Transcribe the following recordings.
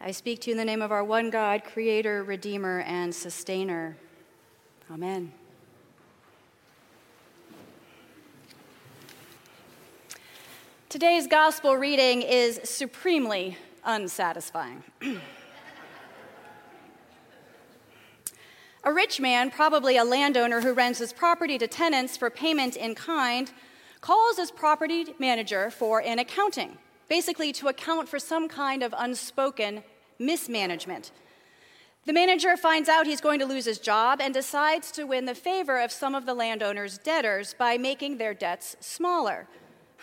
I speak to you in the name of our one God, Creator, Redeemer, and Sustainer. Amen. Today's gospel reading is supremely unsatisfying. a rich man, probably a landowner who rents his property to tenants for payment in kind, calls his property manager for an accounting basically to account for some kind of unspoken mismanagement. The manager finds out he's going to lose his job and decides to win the favor of some of the landowner's debtors by making their debts smaller.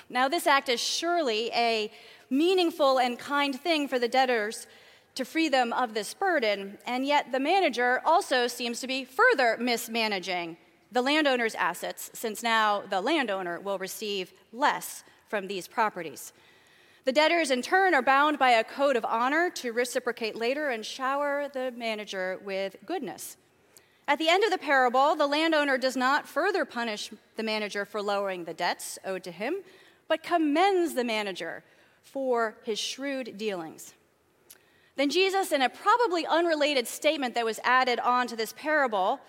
Now, this act is surely a meaningful and kind thing for the debtors to free them of this burden, and yet the manager also seems to be further mismanaging the landowner's assets, since now the landowner will receive less from these properties. The debtors, in turn, are bound by a code of honor to reciprocate later and shower the manager with goodness. At the end of the parable, the landowner does not further punish the manager for lowering the debts owed to him, but commends the manager for his shrewd dealings. Then Jesus, in a probably unrelated statement that was added on to this parable,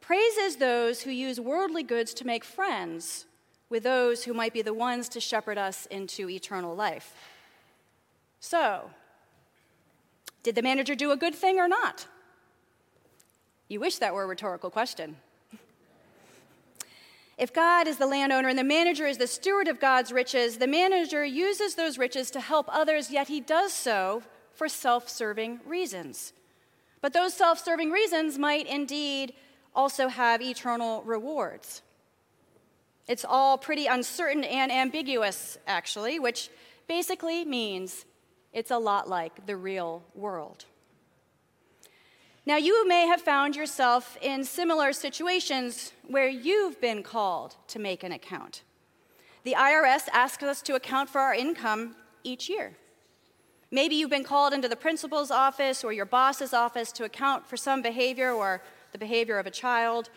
praises those who use worldly goods to make friends with those who might be the ones to shepherd us into eternal life. So, did the manager do a good thing or not? You wish that were a rhetorical question. If God is the landowner and the manager is the steward of God's riches, the manager uses those riches to help others, yet he does so for self serving reasons. But those self serving reasons might indeed also have eternal rewards. It's all pretty uncertain and ambiguous, actually, which basically means it's a lot like the real world. Now, you may have found yourself in similar situations where you've been called to make an account. The IRS asks us to account for our income each year. Maybe you've been called into the principal's office or your boss's office to account for some behavior or the behavior of a child.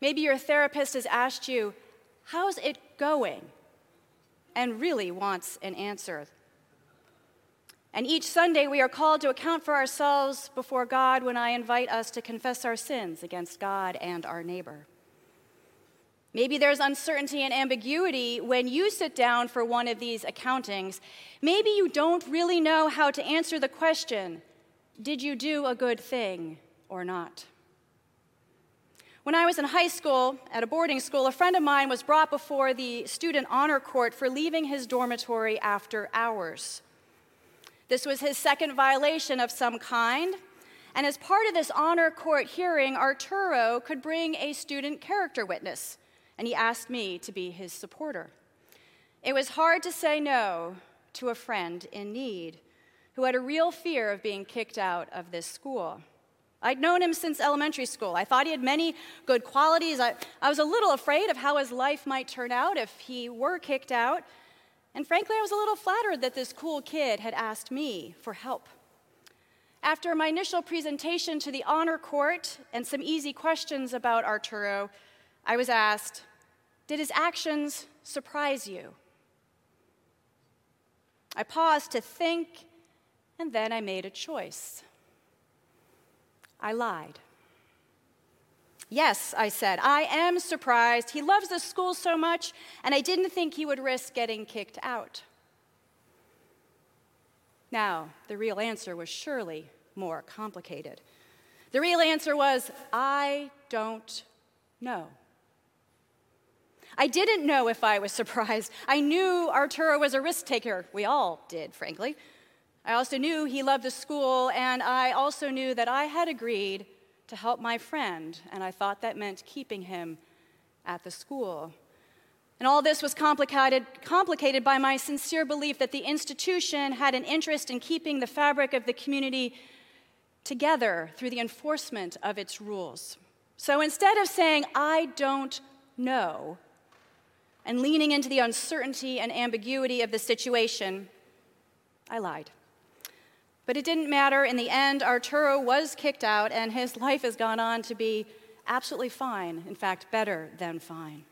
Maybe your therapist has asked you, How's it going? And really wants an answer. And each Sunday we are called to account for ourselves before God when I invite us to confess our sins against God and our neighbor. Maybe there's uncertainty and ambiguity when you sit down for one of these accountings. Maybe you don't really know how to answer the question Did you do a good thing or not? When I was in high school at a boarding school, a friend of mine was brought before the student honor court for leaving his dormitory after hours. This was his second violation of some kind, and as part of this honor court hearing, Arturo could bring a student character witness, and he asked me to be his supporter. It was hard to say no to a friend in need who had a real fear of being kicked out of this school. I'd known him since elementary school. I thought he had many good qualities. I, I was a little afraid of how his life might turn out if he were kicked out. And frankly, I was a little flattered that this cool kid had asked me for help. After my initial presentation to the honor court and some easy questions about Arturo, I was asked, Did his actions surprise you? I paused to think, and then I made a choice. I lied. Yes, I said, I am surprised. He loves the school so much, and I didn't think he would risk getting kicked out. Now, the real answer was surely more complicated. The real answer was, I don't know. I didn't know if I was surprised. I knew Arturo was a risk taker. We all did, frankly. I also knew he loved the school, and I also knew that I had agreed to help my friend, and I thought that meant keeping him at the school. And all this was complicated, complicated by my sincere belief that the institution had an interest in keeping the fabric of the community together through the enforcement of its rules. So instead of saying, I don't know, and leaning into the uncertainty and ambiguity of the situation, I lied. But it didn't matter. In the end, Arturo was kicked out, and his life has gone on to be absolutely fine. In fact, better than fine.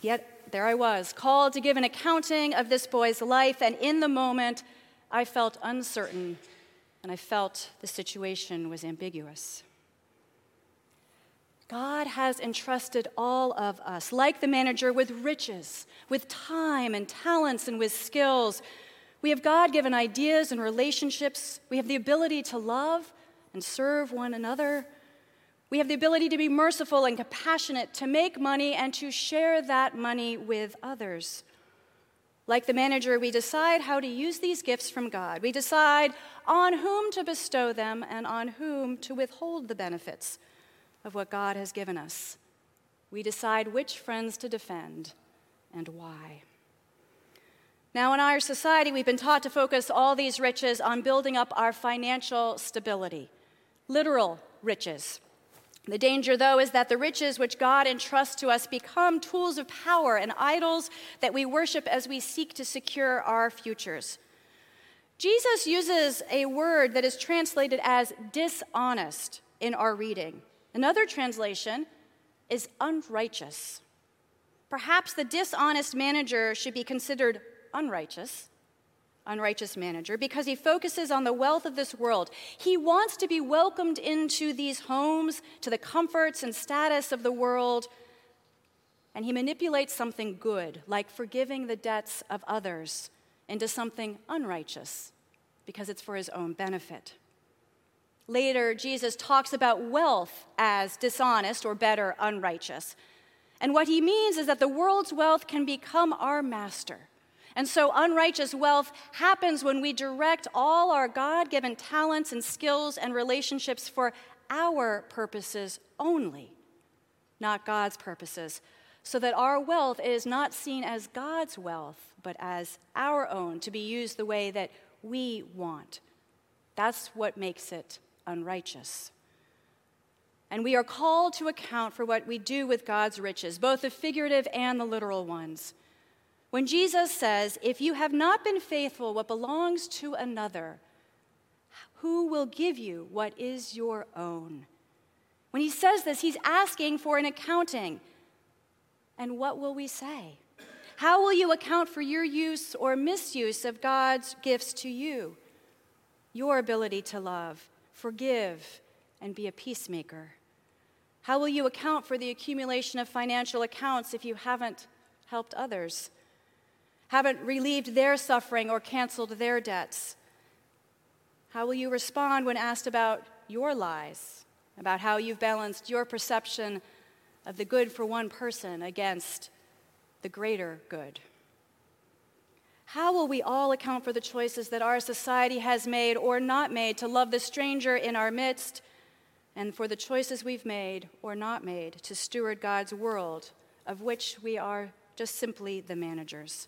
Yet there I was, called to give an accounting of this boy's life, and in the moment, I felt uncertain and I felt the situation was ambiguous. God has entrusted all of us, like the manager, with riches, with time and talents and with skills. We have God given ideas and relationships. We have the ability to love and serve one another. We have the ability to be merciful and compassionate, to make money and to share that money with others. Like the manager, we decide how to use these gifts from God. We decide on whom to bestow them and on whom to withhold the benefits of what God has given us. We decide which friends to defend and why. Now, in our society, we've been taught to focus all these riches on building up our financial stability, literal riches. The danger, though, is that the riches which God entrusts to us become tools of power and idols that we worship as we seek to secure our futures. Jesus uses a word that is translated as dishonest in our reading. Another translation is unrighteous. Perhaps the dishonest manager should be considered unrighteous, unrighteous manager, because he focuses on the wealth of this world. He wants to be welcomed into these homes, to the comforts and status of the world, and he manipulates something good, like forgiving the debts of others, into something unrighteous, because it's for his own benefit. Later, Jesus talks about wealth as dishonest or better, unrighteous. And what he means is that the world's wealth can become our master. And so, unrighteous wealth happens when we direct all our God given talents and skills and relationships for our purposes only, not God's purposes, so that our wealth is not seen as God's wealth, but as our own to be used the way that we want. That's what makes it unrighteous. And we are called to account for what we do with God's riches, both the figurative and the literal ones. When Jesus says, If you have not been faithful what belongs to another, who will give you what is your own? When he says this, he's asking for an accounting. And what will we say? How will you account for your use or misuse of God's gifts to you? Your ability to love, forgive, and be a peacemaker? How will you account for the accumulation of financial accounts if you haven't helped others? Haven't relieved their suffering or canceled their debts? How will you respond when asked about your lies, about how you've balanced your perception of the good for one person against the greater good? How will we all account for the choices that our society has made or not made to love the stranger in our midst, and for the choices we've made or not made to steward God's world, of which we are just simply the managers?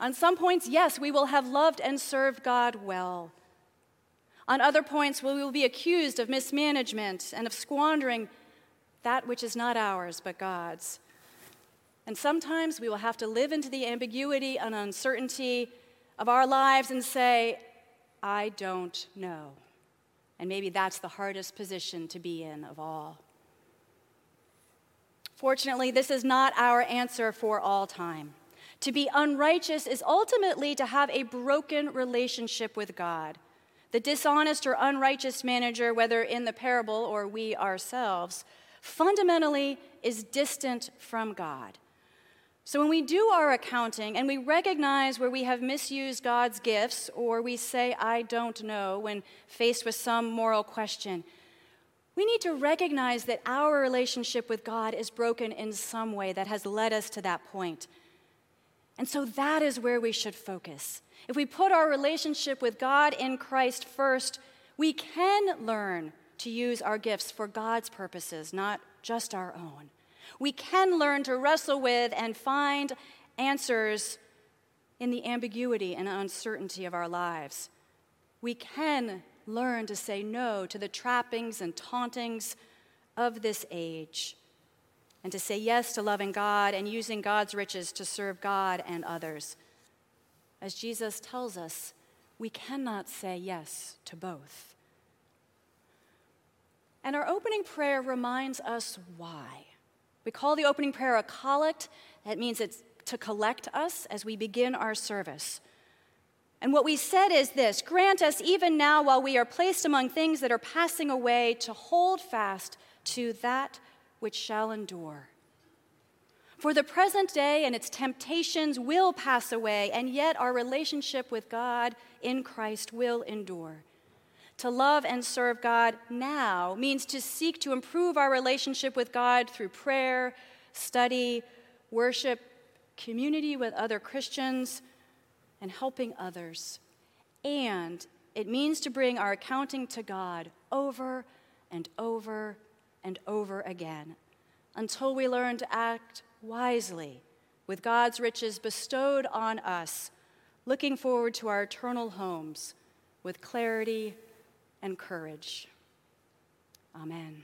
On some points, yes, we will have loved and served God well. On other points, we will be accused of mismanagement and of squandering that which is not ours but God's. And sometimes we will have to live into the ambiguity and uncertainty of our lives and say, I don't know. And maybe that's the hardest position to be in of all. Fortunately, this is not our answer for all time. To be unrighteous is ultimately to have a broken relationship with God. The dishonest or unrighteous manager, whether in the parable or we ourselves, fundamentally is distant from God. So when we do our accounting and we recognize where we have misused God's gifts, or we say, I don't know, when faced with some moral question, we need to recognize that our relationship with God is broken in some way that has led us to that point. And so that is where we should focus. If we put our relationship with God in Christ first, we can learn to use our gifts for God's purposes, not just our own we can learn to wrestle with and find answers in the ambiguity and uncertainty of our lives. We can learn to say no to the trappings and tauntings of this age and to say yes to loving God and using God's riches to serve God and others. As Jesus tells us, we cannot say yes to both. And our opening prayer reminds us why. We call the opening prayer a collect. That means it's to collect us as we begin our service. And what we said is this grant us, even now, while we are placed among things that are passing away, to hold fast to that which shall endure. For the present day and its temptations will pass away, and yet our relationship with God in Christ will endure. To love and serve God now means to seek to improve our relationship with God through prayer, study, worship, community with other Christians, and helping others. And it means to bring our accounting to God over and over and over again until we learn to act wisely with God's riches bestowed on us, looking forward to our eternal homes with clarity and courage. Amen.